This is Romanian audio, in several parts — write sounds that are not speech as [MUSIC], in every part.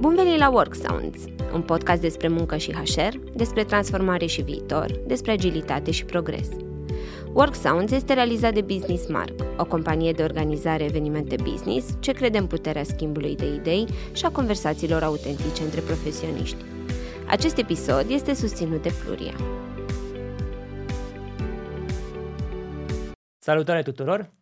Bun venit la Work Sounds, un podcast despre muncă și HR, despre transformare și viitor, despre agilitate și progres. Work Sounds este realizat de Business Mark, o companie de organizare evenimente business ce crede în puterea schimbului de idei și a conversațiilor autentice între profesioniști. Acest episod este susținut de Pluria. Salutare tuturor!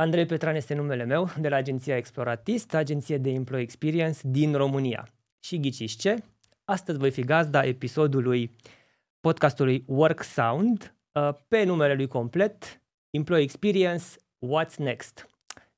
Andrei Petran este numele meu, de la agenția Exploratist, agenție de Employee Experience din România. Și ghiciți ce? Astăzi voi fi gazda episodului podcastului Work Sound, uh, pe numele lui complet, Employee Experience, What's Next.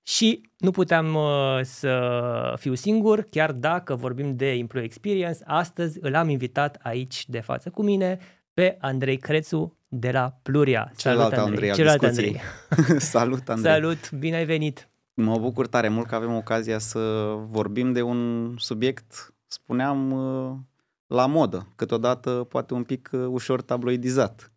Și nu puteam uh, să fiu singur, chiar dacă vorbim de Employee Experience, astăzi îl am invitat aici de față cu mine pe Andrei Crețu, de la Pluria. Celălalt Salut, Andrei. Celălalt Andrei. [LAUGHS] Salut, Andrei. Salut, bine ai venit. Mă bucur tare mult că avem ocazia să vorbim de un subiect, spuneam, uh, la modă, câteodată poate un pic uh, ușor tabloidizat.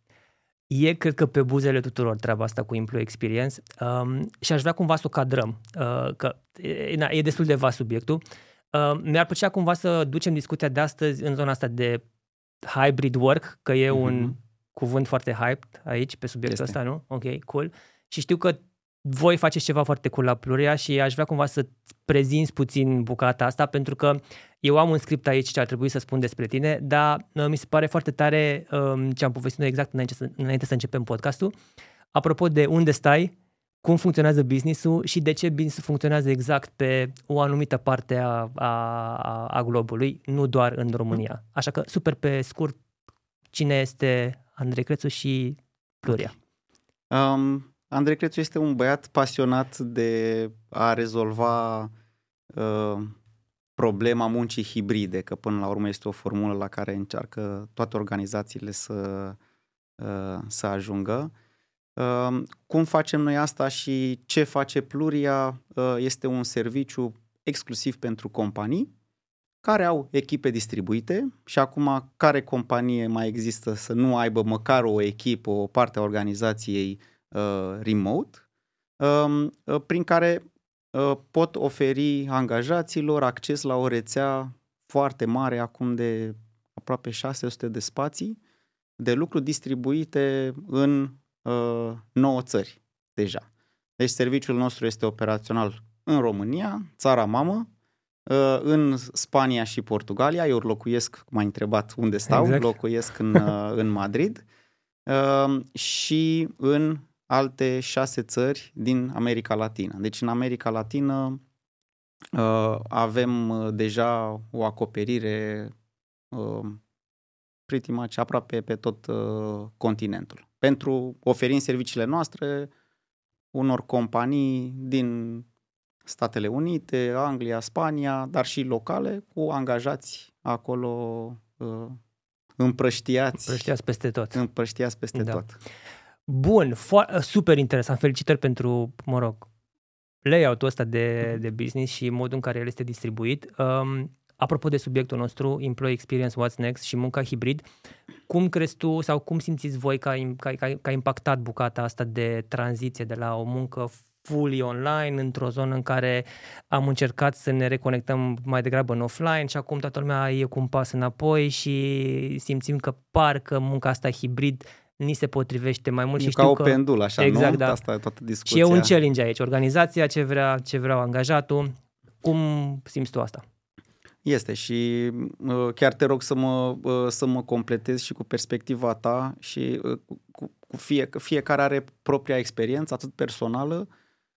E, cred că, pe buzele tuturor treaba asta cu Employee Experience um, și aș vrea cumva să o cadrăm, uh, că e, na, e destul de vast subiectul. Uh, mi-ar plăcea cumva să ducem discuția de astăzi în zona asta de hybrid work, că e mm-hmm. un cuvânt foarte hyped aici pe subiectul este. ăsta, nu? Ok, cool. Și știu că voi faceți ceva foarte cool la Pluria și aș vrea cumva să prezinți puțin bucata asta pentru că eu am un script aici ce ar trebui să spun despre tine, dar uh, mi se pare foarte tare um, ce am povestit noi exact înainte să, înainte să începem podcastul. Apropo de unde stai, cum funcționează business-ul și de ce business funcționează exact pe o anumită parte a, a, a globului, nu doar în România. Așa că, super pe scurt, cine este Andrei Crețu și Pluria? Um, Andrei Crețu este un băiat pasionat de a rezolva uh, problema muncii hibride, că până la urmă este o formulă la care încearcă toate organizațiile să, uh, să ajungă. Uh, cum facem noi asta și ce face Pluria uh, este un serviciu exclusiv pentru companii care au echipe distribuite și acum care companie mai există să nu aibă măcar o echipă, o parte a organizației uh, remote, um, uh, prin care uh, pot oferi angajaților acces la o rețea foarte mare acum de aproape 600 de spații de lucru distribuite în uh, 9 țări deja. Deci serviciul nostru este operațional în România, țara mamă, Uh, în Spania și Portugalia. Eu locuiesc, cum ai întrebat unde stau, exact. locuiesc în, uh, în Madrid uh, și în alte șase țări din America Latină. Deci în America Latină avem deja o acoperire pretty much aproape pe tot continentul. Pentru oferind serviciile noastre unor companii din Statele Unite, Anglia, Spania, dar și locale, cu angajați acolo uh, împrăștiați. Împrăștiați peste tot. Împrăștiați peste da. tot. Bun, fo- super interesant. Felicitări pentru, mă rog, layout-ul ăsta de, mhm. de business și modul în care el este distribuit. Um, apropo de subiectul nostru, Employee Experience What's Next și munca hibrid, cum crezi tu sau cum simțiți voi că a, că, că, că a impactat bucata asta de tranziție de la o muncă fully online, într-o zonă în care am încercat să ne reconectăm mai degrabă în offline și acum toată lumea e cu un pas înapoi și simțim că parcă munca asta hibrid ni se potrivește mai mult. E și ca știu o că, pendulă, așa, exact, nu? Da. Asta e toată discuția. Și e un challenge aici. Organizația, ce vrea, ce vrea angajatul. Cum simți tu asta? Este și uh, chiar te rog să mă, uh, să mă completezi și cu perspectiva ta și uh, cu, cu fie, fiecare are propria experiență, atât personală,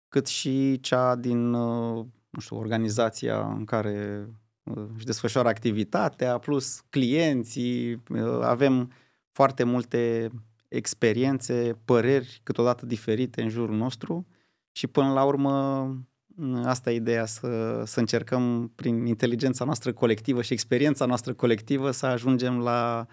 cât și cea din, uh, nu știu, organizația în care uh, își desfășoară activitatea, plus clienții, uh, avem foarte multe experiențe, păreri câteodată diferite în jurul nostru și până la urmă asta e ideea, să, să încercăm prin inteligența noastră colectivă și experiența noastră colectivă să ajungem la,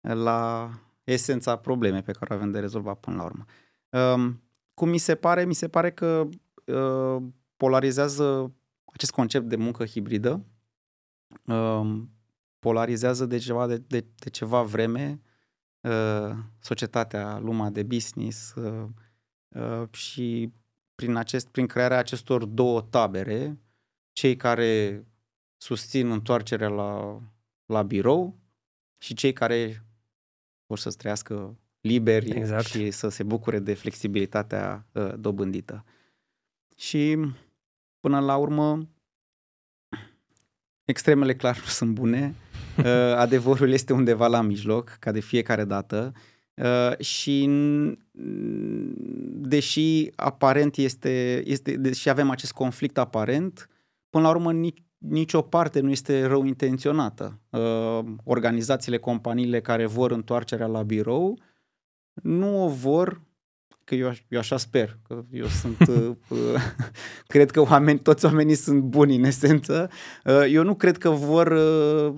la esența problemei pe care o avem de rezolvat până la urmă. Um, cum mi se pare, mi se pare că uh, polarizează acest concept de muncă hibridă, uh, polarizează de ceva, de, de, de ceva vreme uh, societatea, lumea de business uh, uh, și prin, acest, prin crearea acestor două tabere, cei care susțin întoarcerea la, la birou și cei care vor să trăiască liberi exact. și să se bucure de flexibilitatea uh, dobândită. Și până la urmă, extremele clar nu sunt bune, [LAUGHS] uh, adevărul este undeva la mijloc, ca de fiecare dată, uh, și deși aparent este, este, deși avem acest conflict aparent, până la urmă nici, nicio parte nu este rău intenționată. Uh, organizațiile, companiile care vor întoarcerea la birou nu o vor că eu, eu așa sper, că eu sunt, [LAUGHS] uh, uh, [LAUGHS] cred că oameni, toți oamenii sunt buni în esență. Uh, eu nu cred că vor,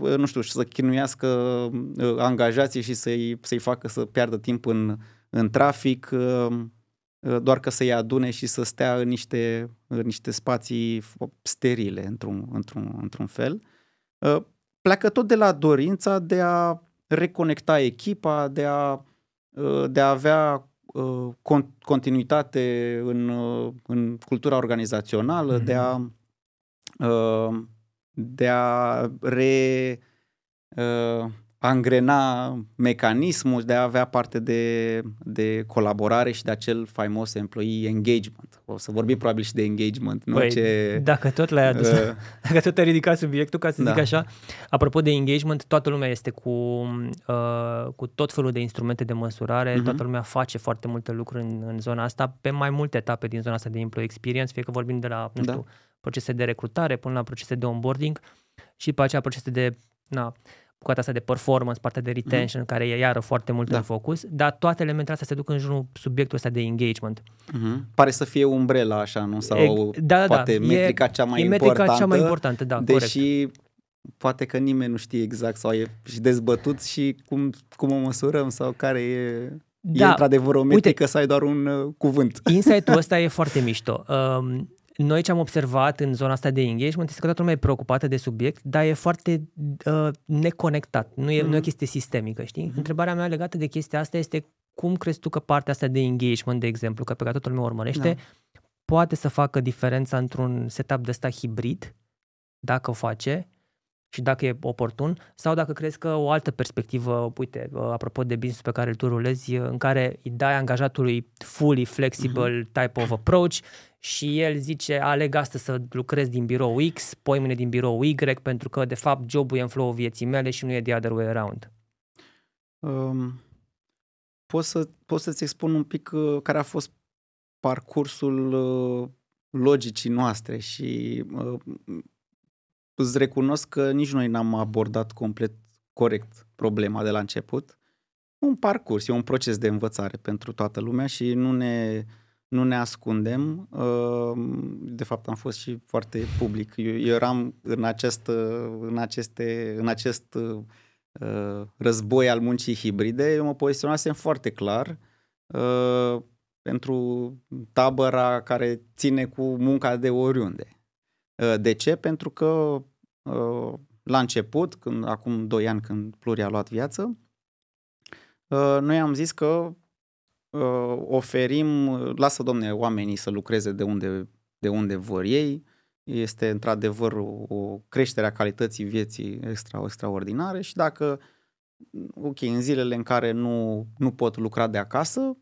uh, nu știu, să chinuiască uh, angajații și să-i, să-i facă să piardă timp în, în trafic, uh, uh, doar că să-i adune și să stea în niște, în niște spații sterile, într-un, într-un, într-un fel. Uh, pleacă tot de la dorința de a reconecta echipa, de a, uh, de a avea Uh, continuitate în, uh, în cultura organizațională, mm-hmm. de a uh, de a re angrena mecanismul de a avea parte de, de colaborare și de acel faimos employee engagement. O să vorbim probabil și de engagement, nu păi, ce... Dacă tot l-ai adus, uh, [LAUGHS] dacă tot ai ridicat subiectul, ca să da. zic așa, apropo de engagement, toată lumea este cu, uh, cu tot felul de instrumente de măsurare, uh-huh. toată lumea face foarte multe lucruri în, în zona asta, pe mai multe etape din zona asta de employee experience, fie că vorbim de la, nu da. știu, procese de recrutare până la procese de onboarding și pe aceea procese de na, bucata asta de performance, partea de retention, mm-hmm. care e iară foarte mult da. în focus, dar toate elementele astea se duc în jurul subiectul ăsta de engagement. Mm-hmm. Pare să fie umbrela așa, nu? Sau e, da, da, poate da. metrica e, cea mai e importantă. metrica cea mai importantă, da, Deși corect. poate că nimeni nu știe exact sau e și dezbătut și cum, cum o măsurăm sau care e... Da. E într-adevăr o metrică Uite, să ai doar un uh, cuvânt. Insight-ul [LAUGHS] ăsta e foarte mișto. Um, noi ce am observat în zona asta de engagement este că toată lumea e preocupată de subiect, dar e foarte uh, neconectat. Nu e, mm. nu e o chestie sistemică, știi? Mm. Întrebarea mea legată de chestia asta este cum crezi tu că partea asta de engagement, de exemplu, că pe care toată lumea urmărește, da. poate să facă diferența într-un setup de ăsta hibrid, dacă o face, și dacă e oportun, sau dacă crezi că o altă perspectivă, uite, uh, apropo de business pe care îl tu rulezi, în care îi dai angajatului fully flexible uh-huh. type of approach și el zice, aleg astăzi să lucrez din birou X, poi mâine din birou Y, pentru că, de fapt, jobul e în flow vieții mele și nu e the other way around. Um, pot, să, pot să-ți expun un pic uh, care a fost parcursul uh, logicii noastre și uh, îți recunosc că nici noi n-am abordat complet corect problema de la început. Un parcurs, e un proces de învățare pentru toată lumea și nu ne, nu ne ascundem. De fapt, am fost și foarte public. Eu, eu eram în, acest, în, aceste, în acest uh, război al muncii hibride. Eu mă poziționasem foarte clar uh, pentru tabăra care ține cu munca de oriunde. Uh, de ce? Pentru că uh, la început, când, acum 2 ani când Pluri a luat viață, uh, noi am zis că oferim, lasă domne oamenii să lucreze de unde, de unde vor ei, este într-adevăr o creștere a calității vieții extra, extraordinare și dacă, ok, în zilele în care nu, nu pot lucra de acasă,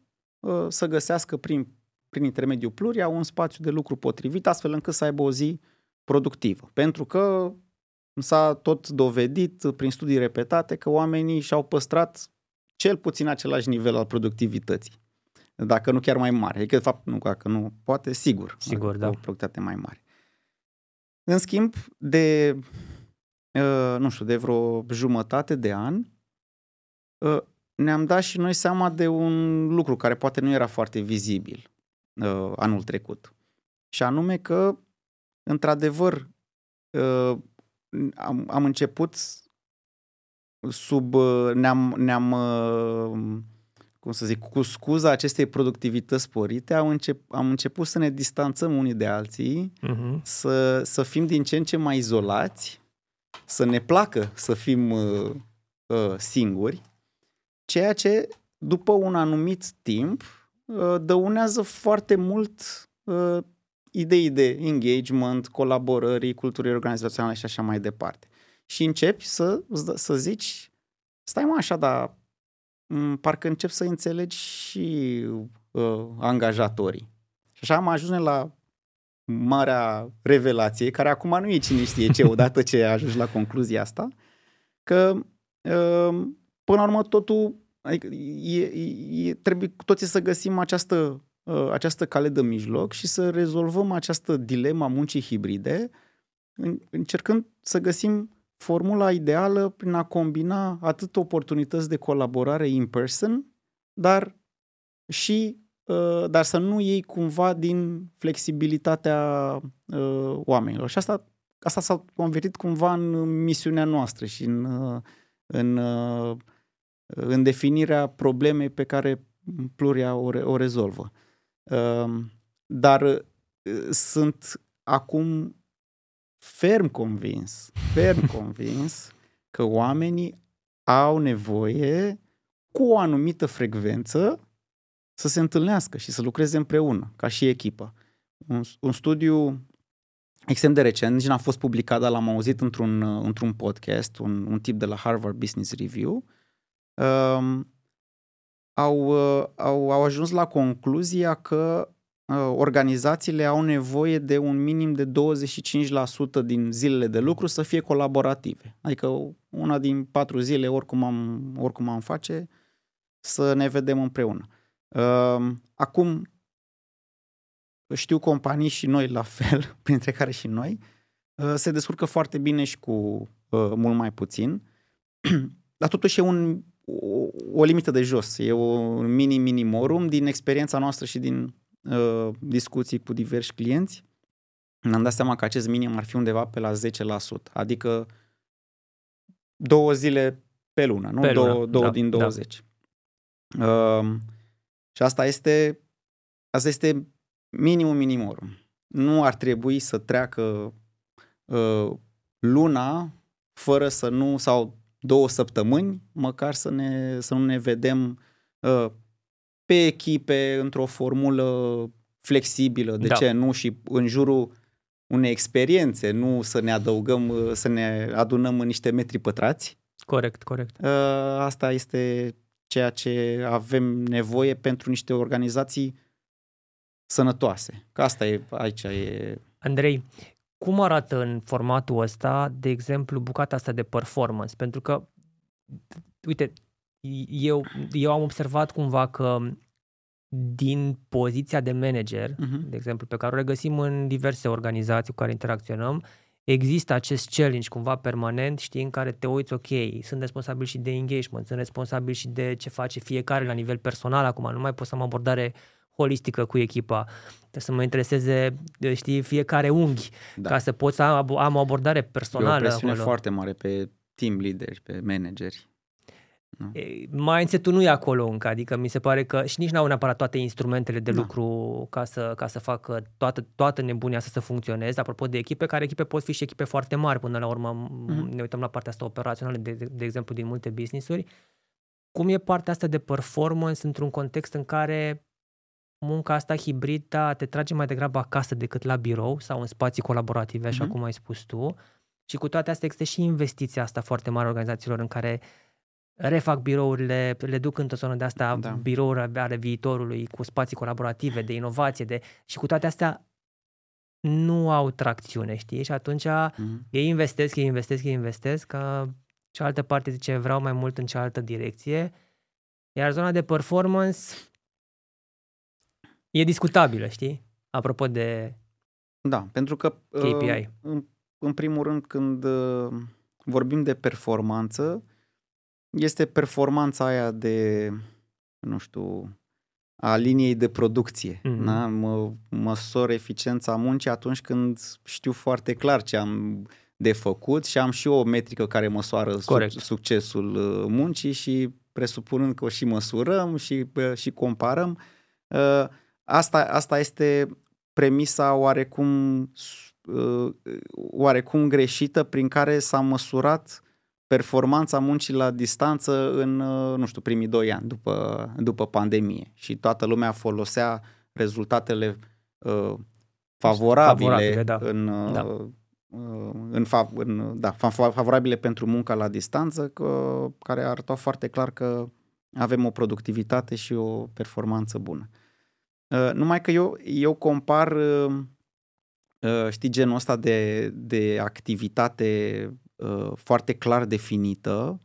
să găsească prin, prin intermediul pluria un spațiu de lucru potrivit, astfel încât să aibă o zi productivă. Pentru că s-a tot dovedit prin studii repetate că oamenii și-au păstrat cel puțin același nivel al productivității. Dacă nu chiar mai mare. Adică, de fapt, nu, dacă nu poate, sigur. Sigur, da. O productivitate mai mare. În schimb, de, uh, nu știu, de vreo jumătate de an, uh, ne-am dat și noi seama de un lucru care poate nu era foarte vizibil uh, anul trecut. Și anume că într-adevăr, uh, am, am început sub, uh, ne-am, ne-am uh, cum să zic, cu scuza acestei productivități sporite, am, încep, am început să ne distanțăm unii de alții, uh-huh. să, să fim din ce în ce mai izolați, să ne placă să fim uh, uh, singuri, ceea ce, după un anumit timp, uh, dăunează foarte mult uh, idei de engagement, colaborării, culturii organizaționale și așa mai departe. Și începi să, să zici, stai mă așa, dar m- parcă încep să înțelegi și uh, angajatorii. Și așa am ajuns la marea revelație, care acum nu e cine știe ce, odată ce ajungi la concluzia asta, că uh, până la urmă totul, adică e, e, trebuie cu toții să găsim această, uh, această cale de mijloc și să rezolvăm această dilemă a muncii hibride, încercând să găsim formula ideală prin a combina atât oportunități de colaborare in person, dar și uh, dar să nu iei cumva din flexibilitatea uh, oamenilor. Și asta, asta s-a convertit cumva în misiunea noastră și în, uh, în, în definirea problemei pe care Pluria o, o rezolvă. Dar sunt acum ferm convins, ferm [LAUGHS] convins că oamenii au nevoie cu o anumită frecvență să se întâlnească și să lucreze împreună, ca și echipă. Un, un studiu extrem de recent, nici n-a fost publicat, dar l-am auzit într-un, într-un podcast, un, un tip de la Harvard Business Review, um, au, uh, au, au ajuns la concluzia că uh, organizațiile au nevoie de un minim de 25% din zilele de lucru să fie colaborative. Adică una din patru zile, oricum am, oricum am face, să ne vedem împreună. Ehm, acum, știu companii și noi la fel, [LAUGHS] printre care și noi, uh, se descurcă foarte bine și cu uh, mult mai puțin, [CLEARS THROAT] dar totuși e un, o, o limită de jos, e un mini-minimorum din experiența noastră și din uh, discuții cu diversi clienți. Ne-am dat seama că acest minim ar fi undeva pe la 10%, adică două zile pe lună, nu? Pe lună, două, două da, din 20. Da. Uh, și asta este, asta este minimum minimorum. Nu ar trebui să treacă uh, luna fără să nu, sau două săptămâni, măcar să, ne, să nu ne vedem uh, pe echipe într-o formulă flexibilă. De da. ce nu? Și în jurul unei experiențe, nu să ne adăugăm, uh, să ne adunăm în niște metri pătrați. Corect, corect. Uh, asta este ceea ce avem nevoie pentru niște organizații sănătoase. Că asta e, aici e... Andrei, cum arată în formatul ăsta, de exemplu, bucata asta de performance? Pentru că, uite, eu, eu am observat cumva că din poziția de manager, uh-huh. de exemplu, pe care o regăsim în diverse organizații cu care interacționăm, există acest challenge cumva permanent, știi, în care te uiți, ok, sunt responsabil și de engagement, sunt responsabil și de ce face fiecare la nivel personal acum, nu mai pot să am abordare holistică cu echipa. Trebuie să mă intereseze, știi, fiecare unghi, da. ca să pot să am, am o abordare personală. E o presiune acolo. foarte mare pe team leaderi, pe manageri. Nu? Mindset-ul nu e acolo încă, adică mi se pare că și nici n-au neapărat toate instrumentele de da. lucru ca să, ca să facă toată, toată nebunia să, să funcționeze. Apropo de echipe, care echipe pot fi și echipe foarte mari până la urmă. Mm-hmm. Ne uităm la partea asta operațională, de, de, de exemplu, din multe business-uri. Cum e partea asta de performance într-un context în care munca asta hibridă te trage mai degrabă acasă decât la birou sau în spații colaborative, așa mm-hmm. cum ai spus tu. Și cu toate astea există și investiția asta foarte mare organizațiilor în care refac birourile, le duc într-o zonă de asta, da. birouri ale viitorului cu spații colaborative, de inovație, de și cu toate astea nu au tracțiune, știi? Și atunci mm-hmm. ei investesc, ei investesc, ei investesc, că cealaltă parte zice vreau mai mult în cealaltă direcție, iar zona de performance e discutabilă, știi? Apropo de Da, pentru că KPI. Uh, în, în primul rând când uh, vorbim de performanță, este performanța aia de, nu știu, a liniei de producție. Mm-hmm. Da? Mă măsor eficiența muncii atunci când știu foarte clar ce am de făcut și am și o metrică care măsoară Corect. succesul uh, muncii și presupunând că o și măsurăm și, și comparăm, uh, asta, asta este premisa oarecum, uh, oarecum greșită prin care s-a măsurat performanța muncii la distanță în, uh, nu știu, primii doi ani după, după pandemie și toată lumea folosea rezultatele uh, favorabile, Favorabile, da. în, Da. uh, în, fa- în, da, fa- favorabile pentru munca la distanță, că, care arătau foarte clar că avem o productivitate și o performanță bună. Uh, Numai că eu, eu compar, uh, uh, știi, genul ăsta de, de activitate uh, foarte clar definită,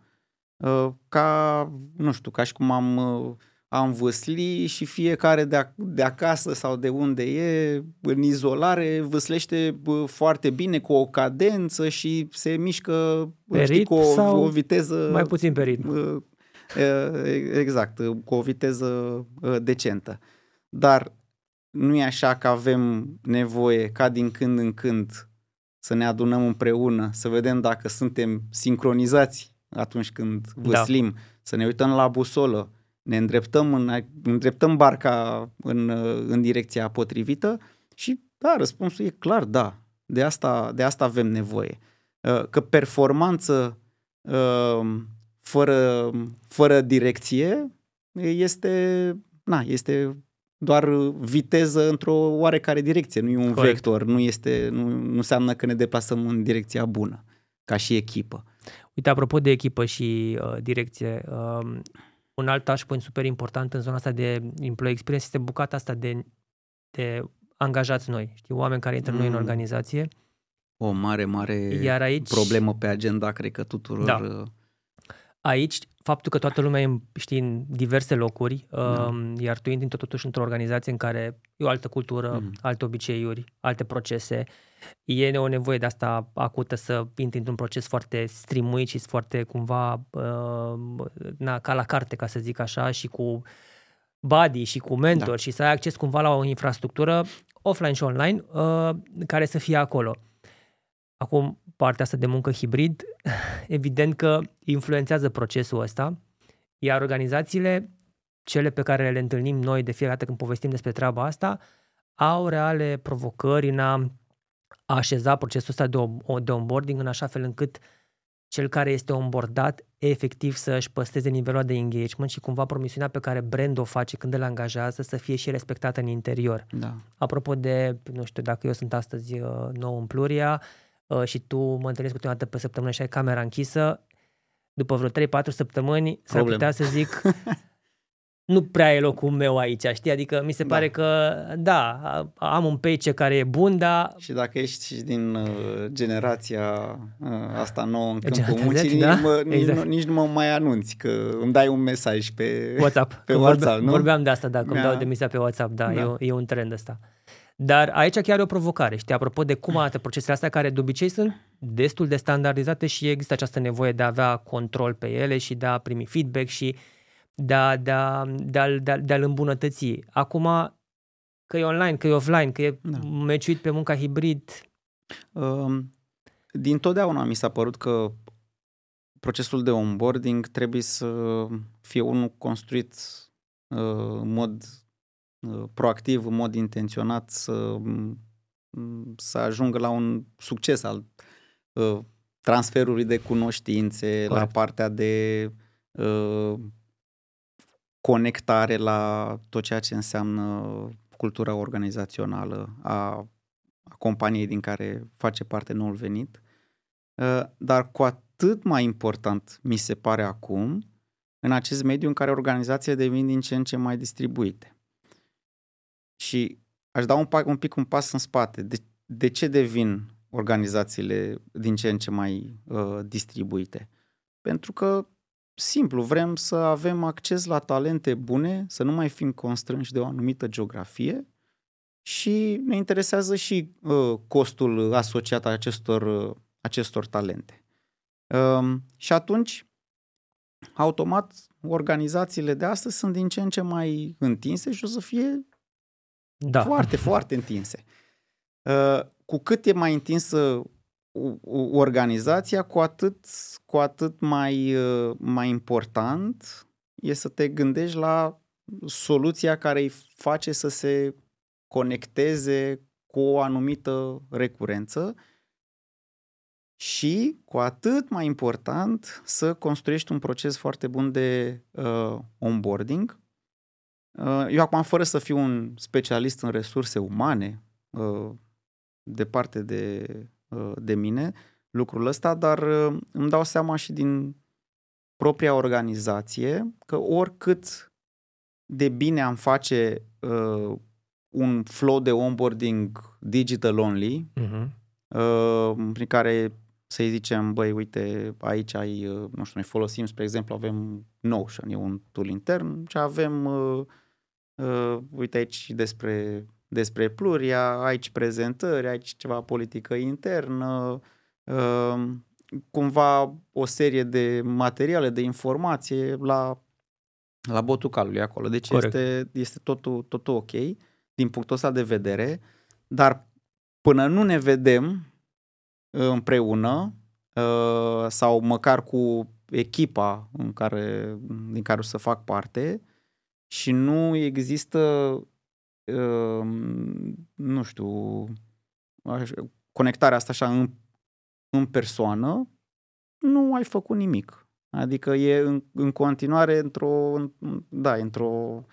uh, ca, nu știu, ca și cum am, uh, am văsli și fiecare de, ac- de acasă sau de unde e, în izolare, văslește bă, foarte bine, cu o cadență și se mișcă, Pe știi, ritm cu o, sau o viteză... Mai puțin pe ritm. Uh, uh, Exact, uh, cu o viteză uh, decentă. Dar nu e așa că avem nevoie ca din când în când să ne adunăm împreună, să vedem dacă suntem sincronizați atunci când Da. văslim, să ne uităm la busolă, ne îndreptăm, în, îndreptăm barca în, uh, în direcția potrivită și da, răspunsul e clar, da, de asta, de asta avem nevoie. Uh, Că performanță uh, fără, fără direcție este, na, este doar viteză într-o oarecare direcție, nu e un Corect. vector, nu, este, nu, nu înseamnă că ne deplasăm în direcția bună, ca și echipă. Uite, apropo de echipă și uh, direcție, um, un alt touchpoint super important în zona asta de employee experience este bucata asta de, de angajați noi, știi, oameni care intră mm. noi în Mm. organizație. O mare, mare Iar aici, problemă pe agenda, cred că tuturor. Da. uh, aici, faptul că toată lumea e, în, știi, în diverse locuri, Da. um, iar tu intri totuși într-o organizație în care e o altă cultură, Mhm. alte obiceiuri, alte procese, e o nevoie de asta acută să intri într-un proces foarte strimuit și foarte cumva uh, na, ca la carte, ca să zic așa, și cu buddy și cu mentor Da. și să ai acces cumva la o infrastructură offline și online uh, care să fie acolo. Acum, partea asta de muncă hibrid, [LAUGHS] evident că influențează procesul ăsta, iar organizațiile, cele pe care le întâlnim noi de fiecare dată când povestim despre treaba asta, au reale provocări în a așeza procesul ăsta de, o- de onboarding în așa fel încât cel care este onboardat efectiv să își păstreze nivelul de engagement și cumva promisiunea pe care brand o face când îl angajează să fie și respectată în interior. Da. Apropo de, nu știu, dacă eu sunt astăzi uh, nou în Pluria uh, și tu mă întâlnesc cu tine o dată pe săptămână și ai camera închisă, după vreo 3-4 săptămâni s-ar Problem. putea să zic [LAUGHS] nu prea e locul meu aici, știi? Adică mi se Da. pare că, da, am un paycheck care e bun, dar Și dacă ești și din uh, generația uh, asta nouă în câmpul Generația muncii, Z, nici, da? mă, nici, Exact. nu, nici nu mă mai anunți, că îmi dai un mesaj pe... WhatsApp. [LAUGHS] Pe Că WhatsApp, vorbe- nu? Vorbeam de asta, da, că îmi Mi-a- dau demisia pe WhatsApp, da, Da. E, e un trend ăsta. Dar aici chiar e o provocare, știi, apropo de cum arată procesele astea, care de obicei sunt destul de standardizate și există această nevoie de a avea control pe ele și de a primi feedback și de, a, de, a, de, a, de, a, de a-l îmbunătăți. Acum, că e online, că e offline, că e Da. meciuit pe munca hibrid, Um, din totdeauna mi s-a părut că procesul de onboarding trebuie să fie unul construit uh, în mod uh, proactiv, în mod intenționat, să, m, să ajungă la un succes al uh, transferului de cunoștințe, la Corect. partea de uh, conectare la tot ceea ce înseamnă cultura organizațională a, a companiei din care face parte noul venit. Uh, Dar cu atât mai important mi se pare acum în acest mediu în care organizațiile devin din ce în ce mai distribuite. Și aș da un, pa- un pic un pas în spate. De, de ce devin organizațiile din ce în ce mai uh, distribuite? Pentru că, simplu, vrem să avem acces la talente bune, să nu mai fim constrânși de o anumită geografie și ne interesează și uh, costul asociat acestor, uh, acestor talente. Um, și atunci, automat, organizațiile de astăzi sunt din ce în ce mai întinse și o să fie da. foarte, foarte întinse. Uh, cu cât e mai întinsă o- o- organizația, cu atât, cu atât mai, uh, mai important e să te gândești la soluția care îi face să se conecteze cu o anumită recurență și, cu atât mai important, să construiești un proces foarte bun de uh, onboarding. Uh, eu acum, fără să fiu un specialist în resurse umane, uh, departe de, de mine lucrul ăsta, dar îmi dau seama și din propria organizație că oricât de bine am face uh, un flow de onboarding digital only, uh-huh. uh, prin care să-i zicem, băi, uite, aici ai, uh, nu știu, noi folosim, spre exemplu, avem Notion, e un tool intern și avem, uh, uh, uite aici despre, despre pluria, aici prezentări, aici ceva politică internă, uh, cumva o serie de materiale, de informație la, la botul calului acolo. Deci Corect. este, este totul, totul ok din punctul ăsta de vedere, dar până nu ne vedem împreună uh, sau măcar cu echipa în care, din care o să fac parte și nu există, uh, nu știu, conectarea asta așa în, în persoană, nu ai făcut nimic. Adică e în, în continuare într-o, da, într-o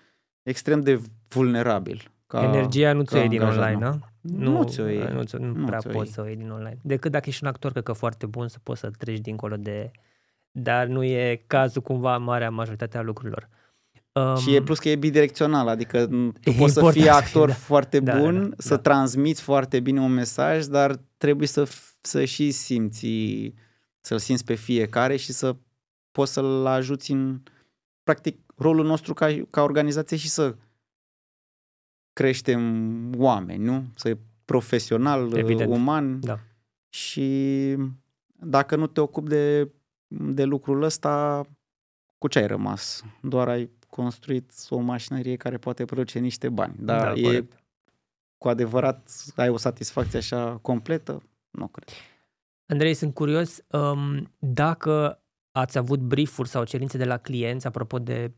extrem de vulnerabil. Ca, Energia nu ți-o iei din online, nu? Nu, nu ți-o iei. Nu, ți-o, nu, nu prea ți-o poți să o iei din online. Decât dacă ești un actor, cred că foarte bun să poți să treci dincolo de... Dar nu e cazul cumva în marea majoritatea lucrurilor. Um, și e plus că e bidirecțional, adică tu poți să fii actor [LAUGHS] da. foarte da, bun, da, da, să da. transmiți foarte bine un mesaj, dar trebuie să, să și simți, să-l simți pe fiecare și să poți să-l ajuți în, practic, rolul nostru ca, ca organizație și să creștem oameni, nu? Să e profesional, Evident. uman. Da. Și dacă nu te ocupi de, de lucrul ăsta, cu ce ai rămas? Doar ai construit o mașinărie care poate produce niște bani. Dar da, e corect. cu adevărat, ai o satisfacție așa completă? Nu cred. Andrei, sunt curios um, dacă ați avut briefuri sau cerințe de la clienți, apropo de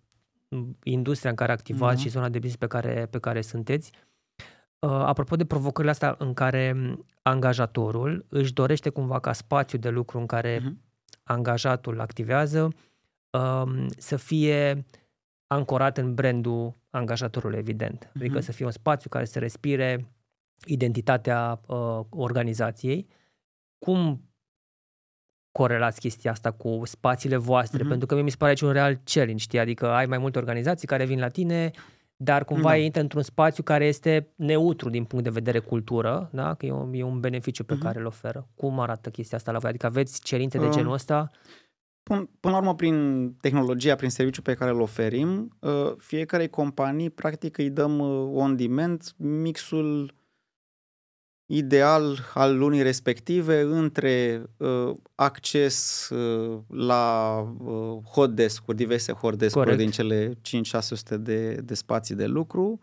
industria în care activați uh-huh. și zona de business pe care, pe care sunteți. Uh, apropo de provocările astea în care angajatorul își dorește cumva ca spațiu de lucru în care uh-huh. angajatul activează uh, să fie ancorat în brandul angajatorului, evident. Uh-huh. Adică să fie un spațiu care să respire identitatea uh, organizației. Cum corelați chestia asta cu spațiile voastre, mm-hmm. pentru că mi se pare aici un real challenge, știi? Adică ai mai multe organizații care vin la tine, dar cumva mm-hmm. intră într-un spațiu care este neutru din punct de vedere cultură, da? Că e un, e un beneficiu pe mm-hmm. care îl oferă. Cum arată chestia asta la voi? Adică aveți cerințe de genul ăsta? Până, până la urmă, prin tehnologia, prin serviciul pe care îl oferim, uh, fiecare companie, practic, îi dăm uh, on-demand mixul ideal al lunii respective între uh, acces uh, la uh, hot desk-uri, diverse hot desk-uri din cele 5-600 de, de spații de lucru,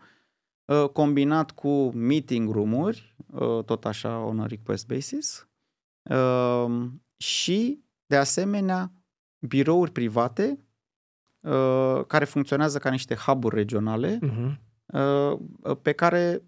uh, combinat cu meeting room-uri, uh, tot așa on a request basis, uh, și, de asemenea, birouri private uh, care funcționează ca niște hub-uri regionale, uh-huh. uh, pe care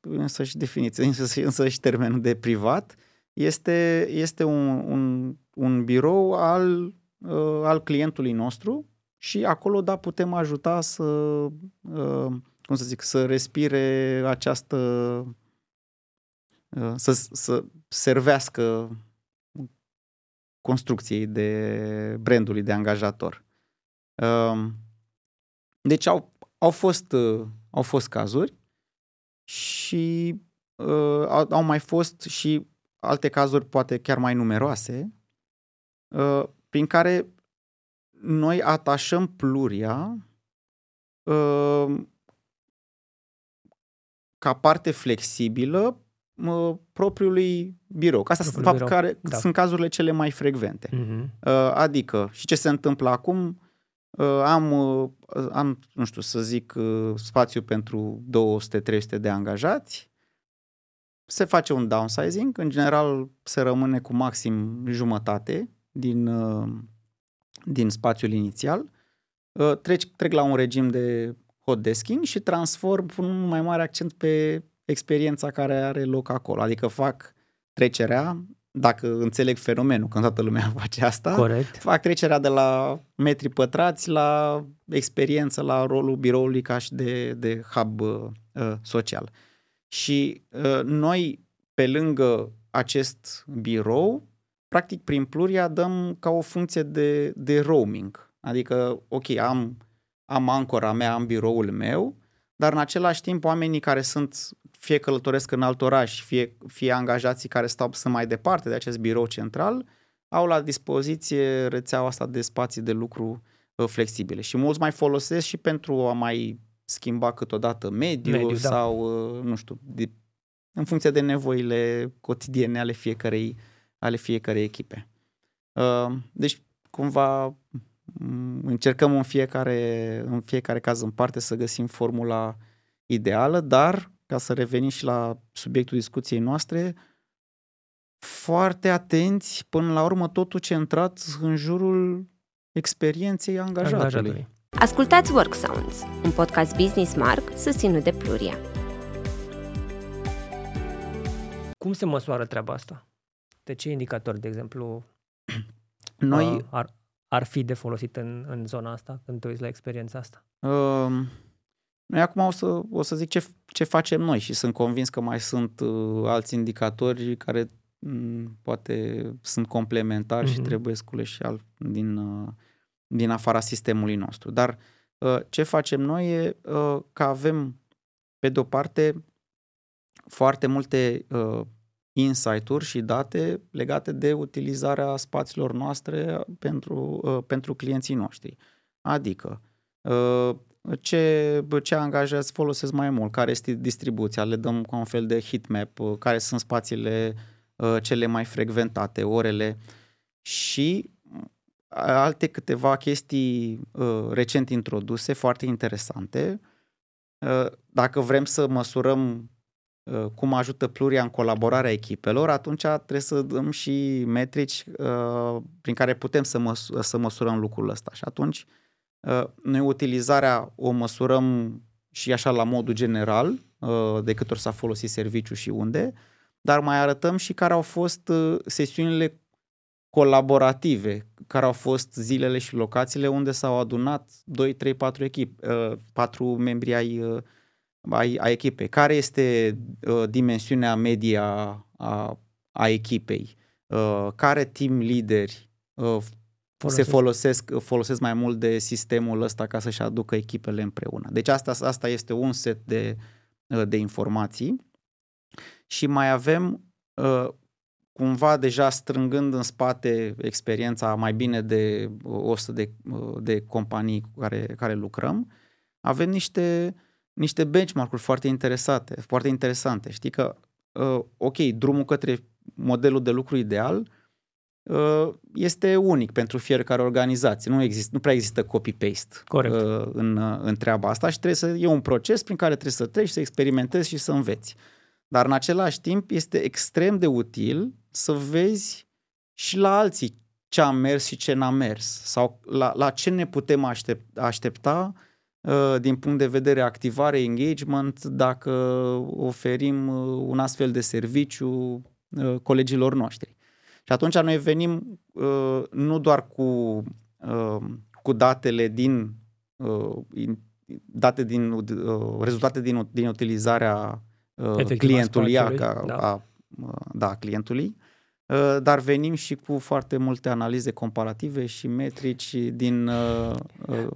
însăși definiție, însăși, însăși termenul de privat, este, este un, un, un birou al, uh, al clientului nostru și acolo, da, putem ajuta să, uh, cum să zic, să respire această, uh, să, să servească construcției de brandului de angajator. Uh, deci au, au, fost, uh, au fost cazuri și uh, au mai fost și alte cazuri, poate chiar mai numeroase, uh, prin care noi atașăm pluria uh, ca parte flexibilă uh, propriului birou. Asta sunt, fapt, care da. sunt cazurile cele mai frecvente. Uh-huh. Uh, adică, și ce se întâmplă acum, Uh, am, uh, am, nu știu, să zic, uh, spațiu pentru 200-300 de angajați, se face un downsizing, în general se rămâne cu maxim jumătate din, din spațiul inițial, trec, trec la un regim de hot desking și transform un mai mare accent pe experiența care are loc acolo. Adică fac trecerea dacă înțeleg fenomenul, când toată lumea [LAUGHS] face asta, Corect. fac trecerea de la metri pătrați la experiență, la rolul biroului ca și de, de hub uh, social. Și uh, noi pe lângă acest birou, practic prin Pluria dăm ca o funcție de, de roaming. Adică, ok, am, am ancora mea, am biroul meu, dar în același timp oamenii care sunt fie călătoresc în alt oraș, fie, fie angajații care stau să mai departe de acest birou central, au la dispoziție rețeaua asta de spații de lucru uh, flexibile. Și mulți mai folosesc și pentru a mai schimba câteodată mediul Mediu, da. sau, uh, nu știu, de, în funcție de nevoile cotidiene ale fiecarei, ale fiecarei echipe. Uh, deci, cumva, m- încercăm în fiecare, în fiecare caz în parte să găsim formula ideală, dar, ca să revenim și la subiectul discuției noastre, foarte atenți, până la urmă totul centrat în jurul experienței angajatului. angajatului. Ascultați Work Sounds, un podcast Business Mark susținut de Pluria. Cum se măsoară treaba asta? De ce indicatori, de exemplu, [CLEARS THROAT] Noi, uh, ar, ar fi de folosit în, în zona asta, când te uiți la experiența asta? uh, noi acum o să, o să zic ce, ce facem noi și sunt convins că mai sunt uh, alți indicatori care m, poate sunt complementari mm-hmm. și Mhm. trebuie sculeși al, din, uh, din afara sistemului nostru. Dar uh, ce facem noi e uh, că avem, pe de-o parte, foarte multe uh, insight-uri și date legate de utilizarea spațiilor noastre pentru, uh, pentru clienții noștri. Adică, uh, ce, ce angajați folosesc mai mult, care este distribuția, le dăm ca un fel de heatmap, uh, care sunt spațiile uh, cele mai frecventate, orele și uh, alte câteva chestii uh, recent introduse, foarte interesante. Uh, dacă vrem să măsurăm uh, cum ajută Pluria în colaborarea echipelor, atunci trebuie să dăm și metrici uh, prin care putem să, măs- să măsurăm lucrul ăsta. Și atunci uh, noi utilizarea o măsurăm și așa la modul general, uh, de câte ori s-a folosit serviciu și unde, dar mai arătăm și care au fost uh, sesiunile colaborative, care au fost zilele și locațiile unde s-au adunat 2, 3, 4 echipe, uh, 4 membri ai, uh, ai, ai echipei. Care este uh, dimensiunea media a, a echipei? Uh, care team lideri uh, se folosesc, folosesc mai mult de sistemul ăsta ca să-și aducă echipele împreună. Deci asta, asta este un set de, uh, de informații și mai avem uh, cumva deja strângând în spate experiența mai bine de 100 de, uh, de companii cu care, care lucrăm, avem niște, niște benchmark-uri foarte interesate, foarte interesante. Știi că, uh, ok, drumul către modelul de lucru ideal uh, este unic pentru fiecare organizație. Nu, există, nu prea există copy-paste Corect. uh, în, uh, în treaba asta și trebuie să e un proces prin care trebuie să treci, să experimentezi și să înveți. Dar în același timp este extrem de util să vezi și la alții ce a mers și ce n-a mers sau la, la ce ne putem aștept, aștepta uh, din punct de vedere activare, engagement, dacă oferim uh, un astfel de serviciu uh, colegilor noștri. Și atunci noi venim uh, nu doar cu, uh, cu datele din uh, in, date din uh, rezultate din, din utilizarea uh, Efectiv, clientului, a a, spațiului, a, da. a, da, clientului, uh, dar venim și cu foarte multe analize comparative și metrici din uh, uh,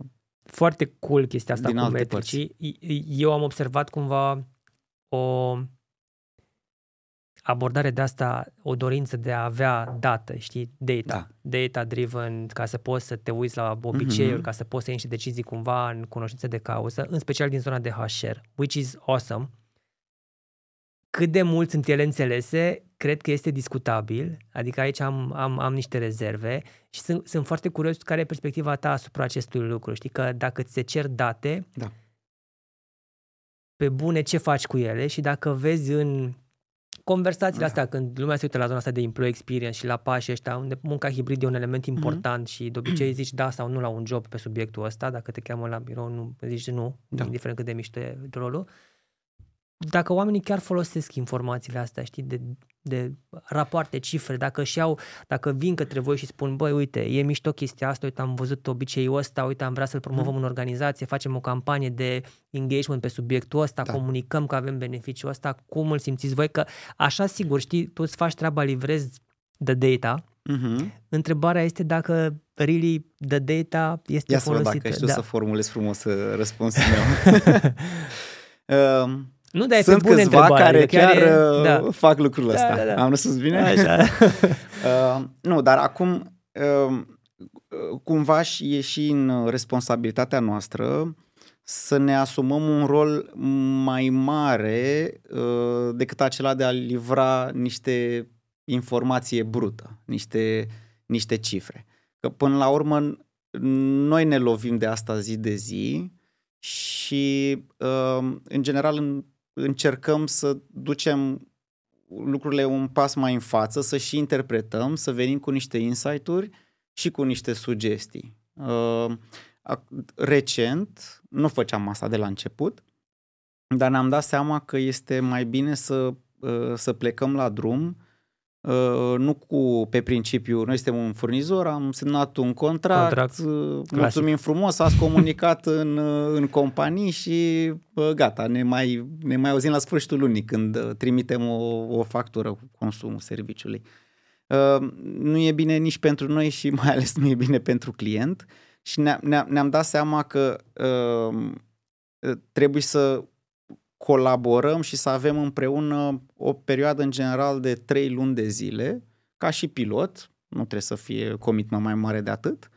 Foarte cool chestia asta Din cu alte metricii. Eu am observat cumva o abordare de asta, o dorință de a avea dată, știi, data, Da. data-driven, ca să poți să te uiți la obiceiuri, Mhm. ca să poți să iei niște decizii cumva în cunoștință de cauză, în special din zona de HR, which is awesome. Cât de mult sunt ele înțelese, cred că este discutabil, adică aici am, am, am niște rezerve și sunt, sunt foarte curios care e perspectiva ta asupra acestui lucru. Știi că dacă ți se cer date, Da. pe bune ce faci cu ele și dacă vezi în conversațiile Da. astea, când lumea se uită la zona asta de employee experience și la pașii ăștia, unde munca hibrid e un element Mhm. important și de obicei zici da sau nu la un job pe subiectul ăsta, dacă te cheamă la birou, nu zici nu, Da. indiferent cât de mișto e rolul. Dacă oamenii chiar folosesc informațiile astea, știi, de de rapoarte, cifre, dacă și au, dacă vin către voi și spun, băi, uite, e mișto chestia asta, uite, am văzut obiceiul ăsta, uite, am vrea să-l promovăm mm. în organizație, facem o campanie de engagement pe subiectul ăsta, da. comunicăm că avem beneficiul ăsta, cum îl simțiți voi, că așa, sigur, știi, tu îți faci treaba, livrezi de data, mm-hmm. întrebarea este dacă really the data este Ia folosită. Ia să văd dacă știu da. să formulez frumos uh, răspunsul meu. uh, [LAUGHS] [LAUGHS] Nu, dar Sunt bune câțiva care chiar, chiar e, uh, da. fac lucrul da, ăsta. Da, da, da. Am răspuns bine? Așa. [LAUGHS] uh, nu, dar acum uh, cumva și e și în responsabilitatea noastră să ne asumăm un rol mai mare uh, decât acela de a livra niște informație brută, niște, niște cifre. Că până la urmă noi ne lovim de asta zi de zi și uh, în general în încercăm să ducem lucrurile un pas mai în față, să și interpretăm, să venim cu niște insight-uri și cu niște sugestii. Uh, recent, nu făceam asta de la început, dar ne-am dat seama că este mai bine să, uh, să plecăm la drum Uh, nu cu pe principiu, noi suntem un furnizor, am semnat un contract, contract uh, mulțumim frumos, ați comunicat în, uh, în companii și uh, gata, ne mai, ne mai auzim la sfârșitul lunii când uh, trimitem o, o factură cu consumul serviciului. Uh, nu e bine nici pentru noi și mai ales nu e bine pentru client și ne, ne, ne-am dat seama că uh, trebuie să colaborăm și să avem împreună o perioadă în general de trei luni de zile, ca și pilot, nu trebuie să fie commitment mai mare de atât,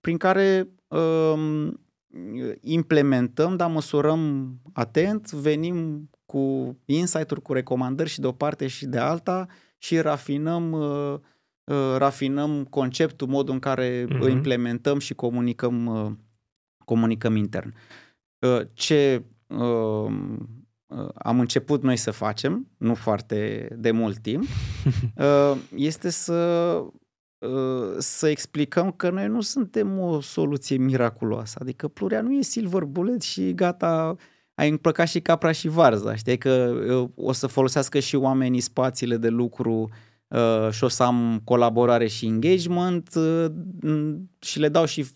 prin care um, implementăm, dar măsurăm atent, venim cu insight-uri, cu recomandări și de o parte și de alta și rafinăm, uh, uh, rafinăm conceptul, modul în care uh-huh. implementăm și comunicăm, uh, comunicăm intern. Uh, ce uh, Uh, am început noi să facem, nu foarte de mult timp, [LAUGHS] uh, este să, uh, să explicăm că noi nu suntem o soluție miraculoasă. Adică plurea nu e silver bullet și gata, ai împlăcat și capra și varza. Știi că o să folosească și oamenii spațiile de lucru și o să am colaborare și engagement și le dau și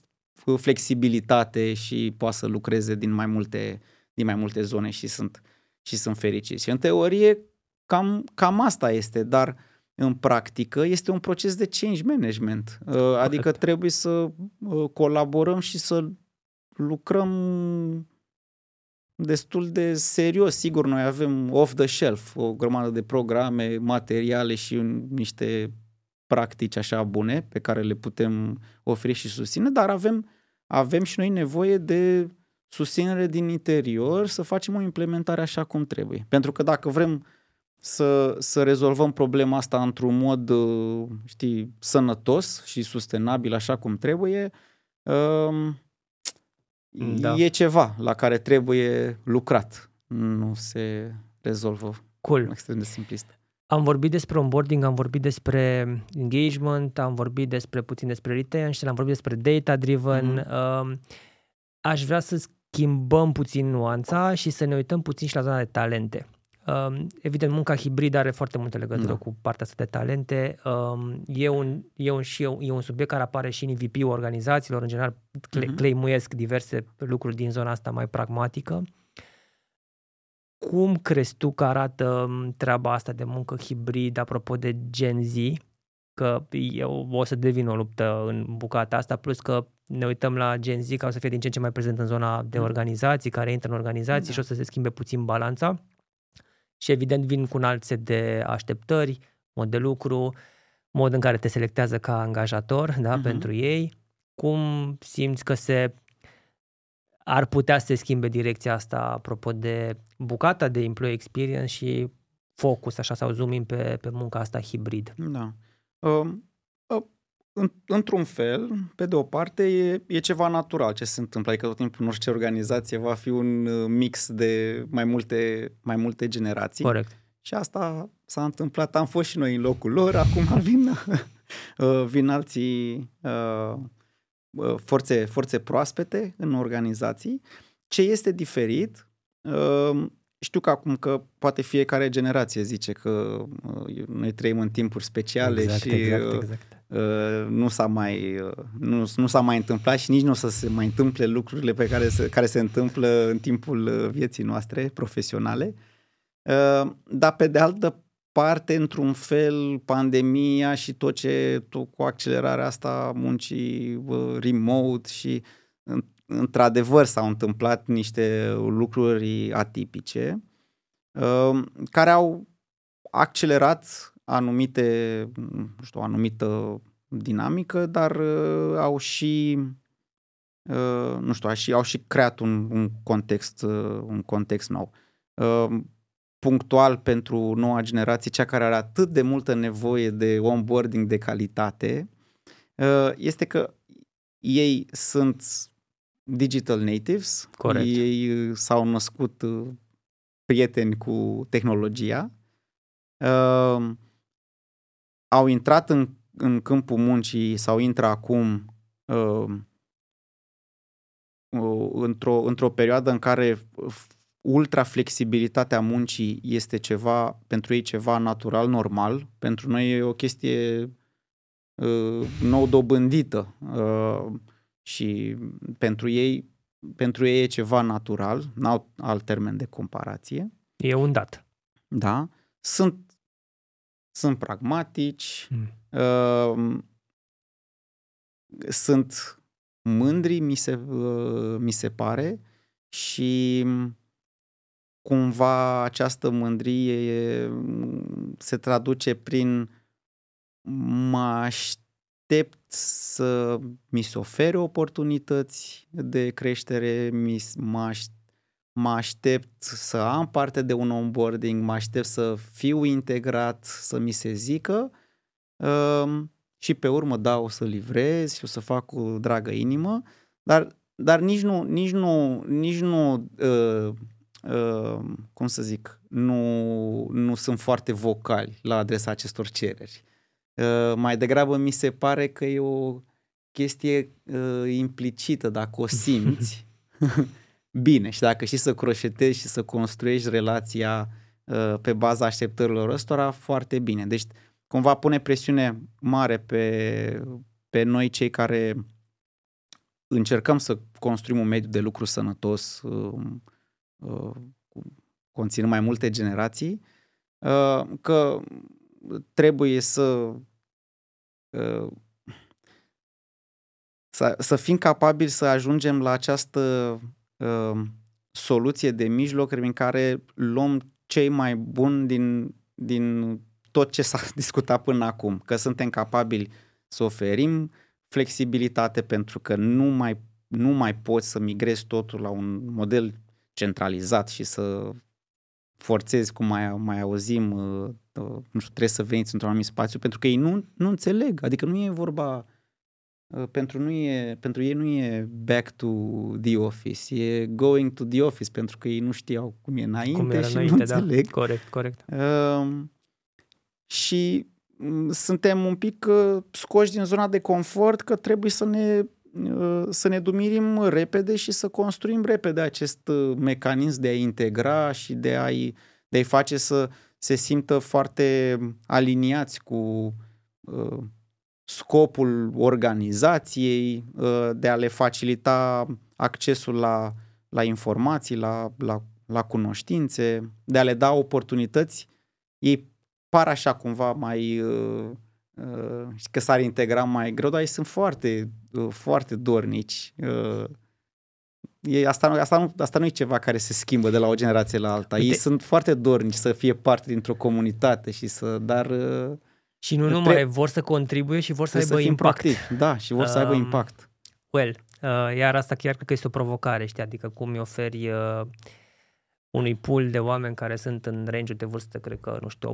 flexibilitate și poate să lucreze din mai multe, din mai multe zone și sunt uh, și sunt fericiți. Și în teorie cam, cam asta este, dar în practică este un proces de change management. Uh, adică Correct. trebuie să uh, colaborăm și să lucrăm destul de serios. Sigur, noi avem off the shelf o grămadă de programe, materiale și niște practici așa bune pe care le putem oferi și susține, dar avem, avem și noi nevoie de susținere din interior, să facem o implementare așa cum trebuie. Pentru că dacă vrem să, să rezolvăm problema asta într-un mod, uh, știi, sănătos și sustenabil așa cum trebuie, um, da. e ceva la care trebuie lucrat. Nu se rezolvă cool. extrem de simplist. Am vorbit despre onboarding, am vorbit despre engagement, am vorbit despre puțin despre retention, am vorbit despre data-driven. Mm-hmm. aș vrea să schimbăm puțin nuanța și să ne uităm puțin și la zona de talente. Um, evident, munca hibridă are foarte multe legătură da. cu partea asta de talente. Um, e, un, e, un, și e un subiect care apare și în VP organizațiilor. În general, cle, uh-huh. claimuiesc diverse lucruri din zona asta mai pragmatică. Cum crezi tu că arată um, treaba asta de muncă hibrid, apropo de Gen Z? Că eu o să devin o luptă în bucata asta, plus că ne uităm la Gen Z, ca o să fie din ce în ce mai prezent în zona de mm. organizații, care intră în organizații da. și o să se schimbe puțin balanța. Și evident vin cu un alt set de așteptări, mod de lucru, mod în care te selectează ca angajator da, uh-huh. pentru ei. Cum simți că se ar putea să se schimbe direcția asta apropo de bucata de employee experience și focus, așa, sau zoom pe, pe munca asta hibrid? Da. Um, într-un fel, pe de o parte, e, e ceva natural ce se întâmplă, adică tot timpul în orice organizație va fi un uh, mix de mai multe, mai multe generații. Corect. Și asta s-a întâmplat, am fost și noi în locul lor, acum [LAUGHS] vin, uh, vin alții uh, forțe, forțe proaspete în organizații. Ce este diferit știu că acum că poate fiecare generație zice că uh, noi trăim în timpuri speciale exact, și exact, uh, exact. Uh, nu s-a mai uh, nu, nu s-a mai întâmplat și nici nu o să se mai întâmple lucrurile pe care se, care se întâmplă în timpul uh, vieții noastre profesionale. Uh, dar pe de altă parte, într-un fel, pandemia și tot ce tot cu accelerarea asta muncii uh, remote și într-adevăr s-au întâmplat niște lucruri atipice uh, care au accelerat anumite, nu știu, o anumită dinamică, dar uh, au și uh, nu știu, au și, au și creat un, un context uh, un context nou. Uh, punctual pentru noua generație, cea care are atât de multă nevoie de onboarding de calitate, uh, este că ei sunt digital natives, Corect. ei uh, s-au născut uh, prieteni cu tehnologia, uh, au intrat în, în câmpul muncii sau intră acum uh, uh, într-o, într-o perioadă în care ultra flexibilitatea muncii este ceva, pentru ei ceva natural, normal. Pentru noi e o chestie uh, nou dobândită uh, și pentru ei, pentru ei e ceva natural, n-au alt termen de comparație. E un dat. Da? Sunt, sunt pragmatici, mm. uh, sunt mândri, mi se, uh, mi se pare, și cumva această mândrie se traduce prin mă aștept să mi se ofere oportunități de creștere, mă aștept mă aștept să am parte de un onboarding, mă aștept să fiu integrat, să mi se zică uh, și pe urmă, da, o să livrez și o să fac cu dragă inimă, dar, dar nici nu, nici nu, nici nu uh, uh, cum să zic, nu, nu sunt foarte vocali la adresa acestor cereri. Uh, mai degrabă mi se pare că e o chestie uh, implicită, dacă o simți, [LAUGHS] bine și dacă știi să croșetezi și să construiești relația uh, pe baza așteptărilor ăstora, foarte bine. Deci cumva pune presiune mare pe, pe noi cei care încercăm să construim un mediu de lucru sănătos, uh, Uh, conțin mai multe generații, uh, că trebuie să uh, să, să fim capabili să ajungem la această soluție de mijloc prin care luăm cei mai buni din, din tot ce s-a [LAUGHS] discutat până acum, că suntem capabili să oferim flexibilitate pentru că nu mai, nu mai poți să migrezi totul la un model centralizat și să forțezi, cum mai, mai auzim, uh, uh, nu știu, trebuie să veniți într-un anumit spațiu, pentru că ei nu, nu înțeleg. Adică nu e vorba, uh, pentru, nu e, pentru ei nu e back to the office, e going to the office, pentru că ei nu știau cum e înainte cum și înainte, nu da. înțeleg. Corect, corect. Uh, și mm, suntem un pic uh, scoși din zona de confort că trebuie să ne Uh, să ne dumirim repede și să construim repede acest uh, mecanism de a integra și de a-i, de a-i face să se simtă foarte aliniați cu uh, scopul organizației, uh, de a le facilita accesul la, la informații, la, la, la cunoștințe, de a le da oportunități. Ei par așa cumva mai... Uh, Uh, că s-ar integra mai greu, dar ei sunt foarte, uh, foarte dornici. Uh, e, asta, asta, nu, asta nu e ceva care se schimbă de la o generație la alta. Uite, ei sunt foarte dornici să fie parte dintr-o comunitate și să, dar... Și nu numai, vor să contribuie și vor să aibă să impact. Practic. Da, și vor um, să aibă um, impact. Well, uh, iar asta chiar cred că este o provocare, știi, adică cum îi oferi uh, unui pool de oameni care sunt în range de vârstă, cred că, nu știu,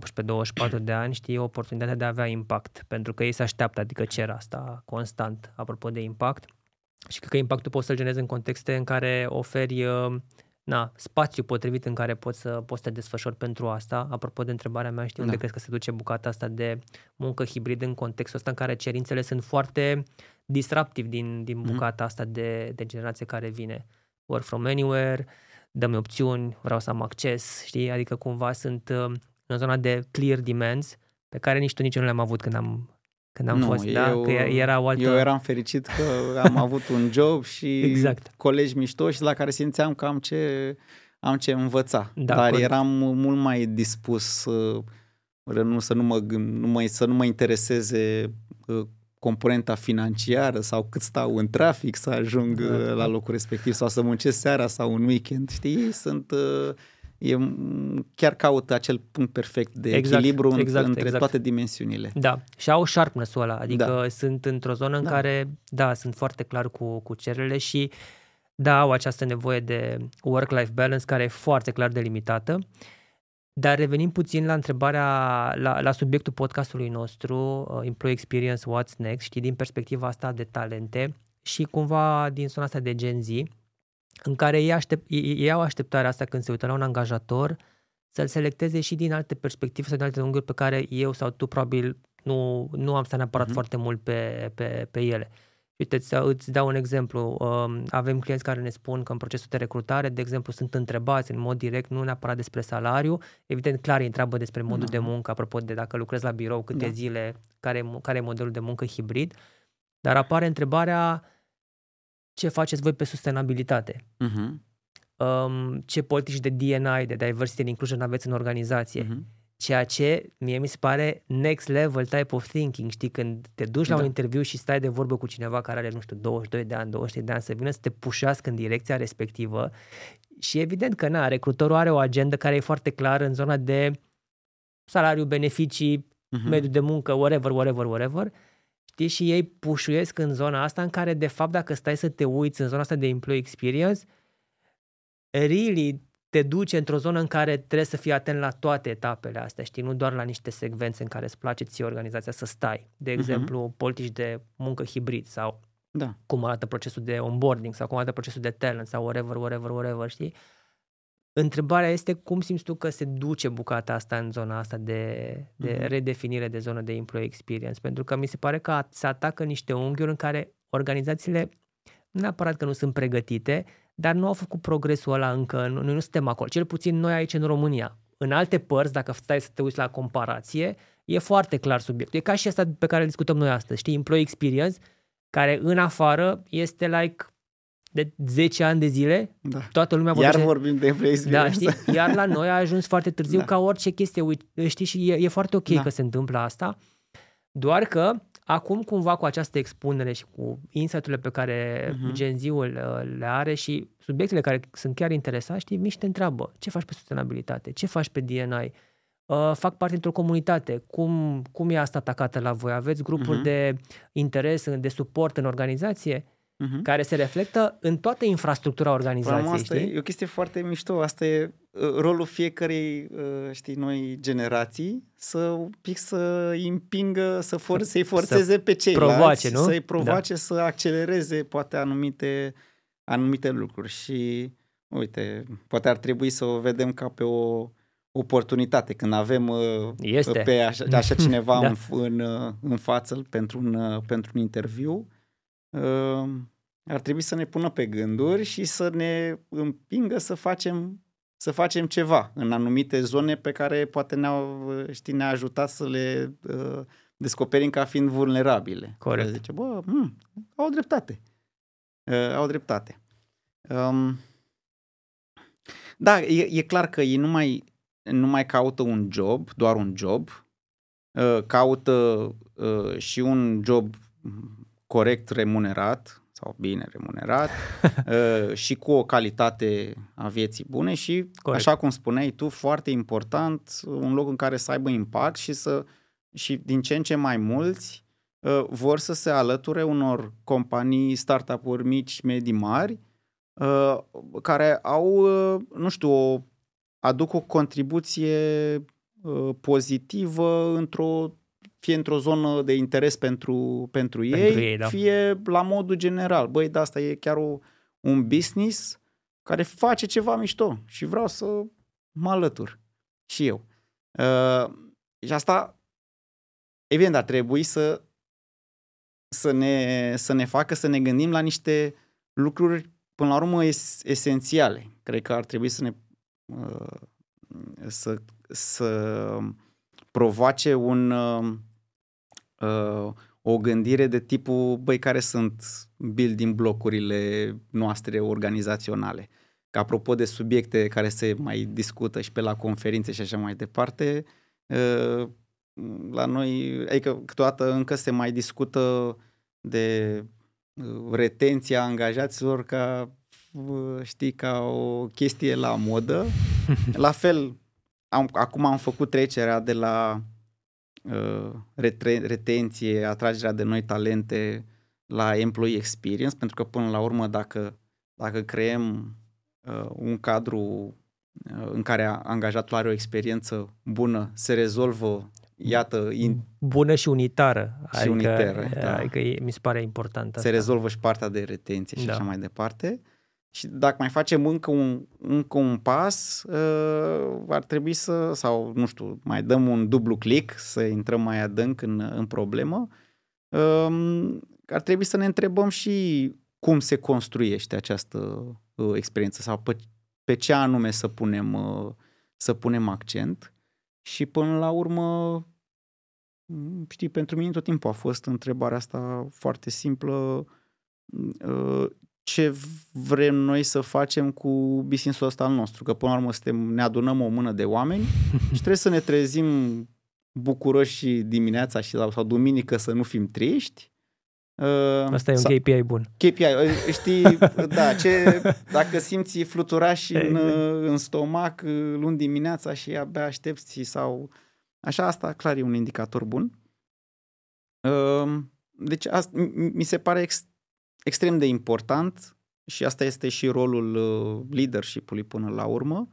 18-24 de ani, știi, oportunitatea de a avea impact, pentru că ei se așteaptă, adică cer asta constant, apropo de impact. Și cred că impactul poți să-l generezi în contexte în care oferi uh, na, spațiu potrivit în care poți să, poți să te desfășori pentru asta. Apropo de întrebarea mea, știi, unde da. crezi că se duce bucata asta de muncă hibrid în contextul ăsta în care cerințele sunt foarte disruptiv din, din mhm. bucata mm-hmm. asta de, de generație care vine. Work from anywhere, dă-mi opțiuni, vreau să am acces, știi? Adică cumva sunt uh, în zona de clear demands pe care nici tu nici eu nu le-am avut când am când am nu, fost, da? eu, Că era o altă... Eu eram fericit că am avut un job și [LAUGHS] exact. colegi mișto și la care simțeam că am ce, am ce învăța. Da, Dar corect. eram mult mai dispus să, nu, să, nu mă, nu mă, să nu mă intereseze uh, componenta financiară sau cât stau în trafic să ajung Da, uh, da. la locul respectiv sau să muncesc seara sau un weekend. Știi, ei sunt... uh, E, chiar caută acel punct perfect de Exact, echilibru în- exact, între exact. toate dimensiunile. Da, și au sharpness-ul ăla, adică Da. sunt într-o zonă în Da. care, da, sunt foarte clar cu, cu cererile și da, au această nevoie de work-life balance care e foarte clar delimitată. Dar revenim puțin la întrebarea, la, la subiectul podcastului nostru, uh, Employee Experience, What's Next, știi, din perspectiva asta de talente și cumva din zona asta de Gen Z, în care ei, aștept, ei, ei au așteptarea asta când se uită la un angajator să-l selecteze și din alte perspective sau din alte unghiuri pe care eu sau tu probabil nu, nu am stat neapărat Mhm. uh-huh. foarte mult pe, pe, pe ele. Uite, îți, îți dau un exemplu. Um, avem clienți care ne spun că în procesul de recrutare, de exemplu, sunt întrebați în mod direct, nu neapărat despre salariu. Evident, clar îi întreabă despre modul Da. de muncă, apropo de dacă lucrezi la birou, câte Da. zile, care, e mo- care e modelul de muncă hibrid. Dar apare întrebarea ce faceți voi pe sustenabilitate? Uh-huh. Um, ce politici de DNI, de diversity and inclusion aveți în organizație? Uh-huh. Ceea ce mie mi se pare next level type of thinking, știi, când te duci la Da. un interviu și stai de vorbă cu cineva care are, nu știu, 22 de ani, 23 de ani, să vină să te pușească în direcția respectivă și evident că, na, recrutorul are o agendă care e foarte clară în zona de salariu, beneficii, Uh-huh. mediu de muncă, whatever, whatever, whatever, știi, și ei pușuiesc în zona asta în care, de fapt, dacă stai să te uiți în zona asta de employee experience, really te duce într-o zonă în care trebuie să fii atent la toate etapele astea, știi, nu doar la niște secvențe în care îți place ție organizația să stai. De exemplu, politici de muncă hibrid sau Da. cum arată procesul de onboarding sau cum arată procesul de talent sau whatever, whatever, whatever, știi? Întrebarea este cum simți tu că se duce bucata asta în zona asta de, de Mhm. redefinire de zonă de employee experience? Pentru că mi se pare că se atacă niște unghiuri în care organizațiile nu neapărat că nu sunt pregătite, dar nu au făcut progresul ăla încă, nu- noi nu suntem acolo. Cel puțin noi aici în România. În alte părți, dacă stai să te uiți la comparație, e foarte clar subiectul. E ca și asta pe care îl discutăm noi astăzi, știi? Employee experience, care în afară este like de 10 ani de zile, da. toată lumea Iar vorbește... vorbim de place Da, știi? Iar la noi a ajuns foarte târziu Da. ca orice chestie, uite, știi, și e, e foarte ok Da. că se întâmplă asta, doar că acum cumva cu această expunere și cu insight-urile pe care Mhm. uh-huh. Gen Z-ul uh, le are și subiectele care sunt chiar interesați, știi, vin și te întreabă ce faci pe sustenabilitate, ce faci pe DNI, uh, fac parte dintr-o comunitate, cum, cum e asta atacată la voi, aveți grupuri Mhm. de interes, de suport în organizație, Uh-huh. care se reflectă în toată infrastructura organizației, asta știi? e, e o chestie foarte mișto. Asta e uh, rolul fiecărei, uh, știi, noi generații, să un pic să îi împingă, să for, Să- să-i forțeze pe ceilalți, provoace, nu? să-i provoace să accelereze poate anumite, anumite lucruri. Și, uite, poate ar trebui să o vedem ca pe o oportunitate când avem uh, Este. pe așa, așa [LAUGHS] cineva Da. în, în, uh, în față pentru un, uh, pentru un interviu. Uh, ar trebui să ne pună pe gânduri și să ne împingă să facem să facem ceva în anumite zone pe care poate ne-au, știi, ne-a ajutat să le uh, descoperim ca fiind vulnerabile. Corect. Care Zice, bă, hm, au dreptate. Uh, au dreptate. Um, da, e, e clar că ei nu mai, nu mai caută un job, doar un job, uh, caută uh, și un job corect remunerat sau bine remunerat [LAUGHS] uh, și cu o calitate a vieții bune și, Corect. așa cum spuneai tu, foarte important, un loc în care să aibă impact și să și din ce în ce mai mulți uh, vor să se alăture unor companii, startup-uri mici, medii, mari, uh, care au, uh, nu știu, o, aduc o contribuție uh, pozitivă într-o fie într-o zonă de interes pentru, pentru, ei, Pentru ei, da. fie la modul general. Băi, da, asta e chiar o, un business care face ceva mișto și vreau să mă alătur și eu. Uh, și asta, evident, ar trebui să, să, ne, să ne facă să ne gândim la niște lucruri până la urmă, es, esențiale. Cred că ar trebui să ne uh, să, să provoace un uh, o gândire de tipul, băi, care sunt building blocurile noastre organizaționale. Că apropo de subiecte care se mai discută și pe la conferințe și așa mai departe, uh, la noi, adică câteodată încă se mai discută de uh, retenția angajaților ca, uh, știi, ca o chestie la modă. [LAUGHS] La fel, am, acum am făcut trecerea de la uh, retre, retenție, atragerea de noi talente la employee experience, pentru că până la urmă dacă, dacă creăm uh, un cadru uh, în care angajatul are o experiență bună, se rezolvă iată... In... Bună și unitară. Și adică, unitară, da. Adică mi se pare important Se rezolvă și partea de retenție și da. așa mai departe. Și dacă mai facem încă un, încă un pas, uh, ar trebui să, sau nu știu, mai dăm un dublu click, să intrăm mai adânc în, în problemă, uh, ar trebui să ne întrebăm și cum se construiește această uh, experiență sau pe, pe ce anume să punem, uh, să punem accent și până la urmă Mm, știi, pentru mine tot timpul a fost întrebarea asta foarte simplă. Uh, ce vrem noi să facem cu business-ul ăsta al nostru? Că până la urmă suntem, ne adunăm o mână de oameni [LAUGHS] și trebuie să ne trezim bucuroși dimineața și sau, sau duminică să nu fim triști. Uh, Asta e un KPI bun. KPI, uh, știi, [LAUGHS] da, ce, dacă simți fluturași în, în stomac luni dimineața și abia aștepți sau Așa, asta clar e un indicator bun. Ehm, deci asta, mi se pare ex, extrem de important și asta este și rolul uh, leadership-ului până la urmă,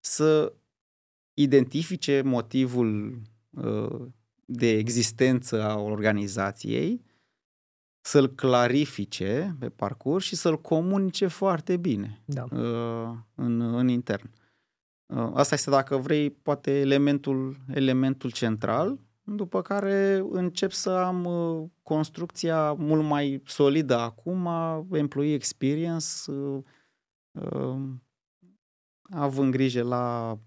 să identifice motivul uh, de existență a organizației, să-l clarifice pe parcurs și să-l comunice foarte bine da. Uh, în, în intern. Uh, asta este, dacă vrei, poate elementul, elementul central, după care încep să am uh, construcția mult mai solidă acum, employee experience, uh, având grijă la,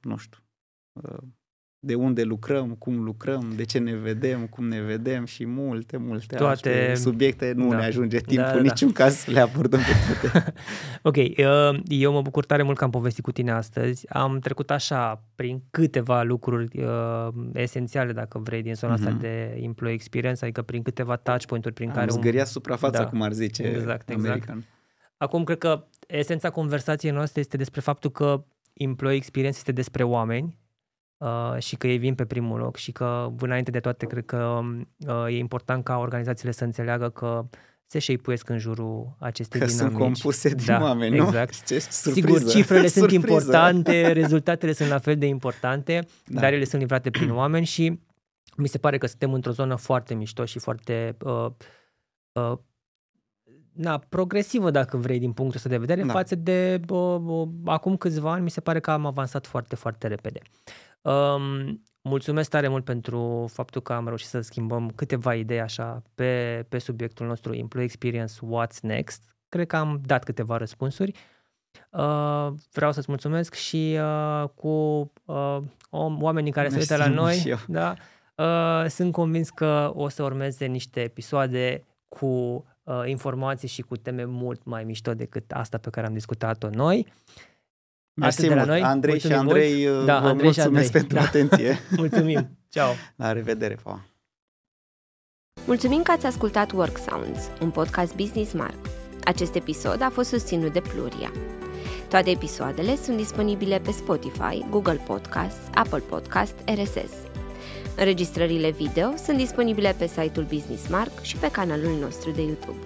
nu știu, de unde lucrăm, cum lucrăm, de ce ne vedem, cum ne vedem și multe, multe Toate... subiecte. Nu da. ne ajunge timpul da, da, niciun da. caz să le abordăm pe toate. [LAUGHS] ok, uh, eu mă bucur tare mult că am povestit cu tine astăzi. Am trecut așa prin câteva lucruri uh, esențiale, dacă vrei, din zona mm-hmm. asta mhm. de employee experience, adică prin câteva touch point-uri prin am care... Am zgâriat suprafața, da. cum ar zice exact, exact. american. Acum, cred că esența conversației noastre este despre faptul că employee experience este despre oameni uh, și că ei vin pe primul loc și că, înainte de toate, cred că uh, e important ca organizațiile să înțeleagă că se șeipuiesc în jurul acestei că dinamici. sunt compuse din da, oameni, nu? Exact. Ce surpriză. Sigur, cifrele sunt [LAUGHS] importante, rezultatele sunt la fel de importante, da. dar ele sunt livrate prin [CLEARS THROAT] oameni și mi se pare că suntem într-o zonă foarte mișto și foarte uh, uh, na, progresivă, dacă vrei, din punctul ăsta de vedere, da. față de uh, uh, acum câțiva ani, mi se pare că am avansat foarte, foarte repede. Um, mulțumesc tare mult pentru faptul că am reușit să schimbăm câteva idei așa pe, pe subiectul nostru Employee Experience What's Next. Cred că am dat câteva răspunsuri. Uh, vreau să-ți mulțumesc și uh, cu uh, oamenii care se uită la noi. Da, uh, sunt convins că o să urmeze niște episoade cu uh, informații și cu teme mult mai mișto decât asta pe care am discutat-o noi. Mersi de la mult. noi. Andrei mulțumim și Andrei, mult. da, vă Andrei mulțumesc Andrei. pentru da. atenție. [LAUGHS] Mulțumim. Ciao. La revedere, pa. Mulțumim că ați ascultat Work Sounds, un podcast Business Mark. Acest episod a fost susținut de Pluria. Toate episoadele sunt disponibile pe Spotify, Google Podcasts, Apple Podcast, RSS. Înregistrările video sunt disponibile pe site-ul Business Mark și pe canalul nostru de YouTube.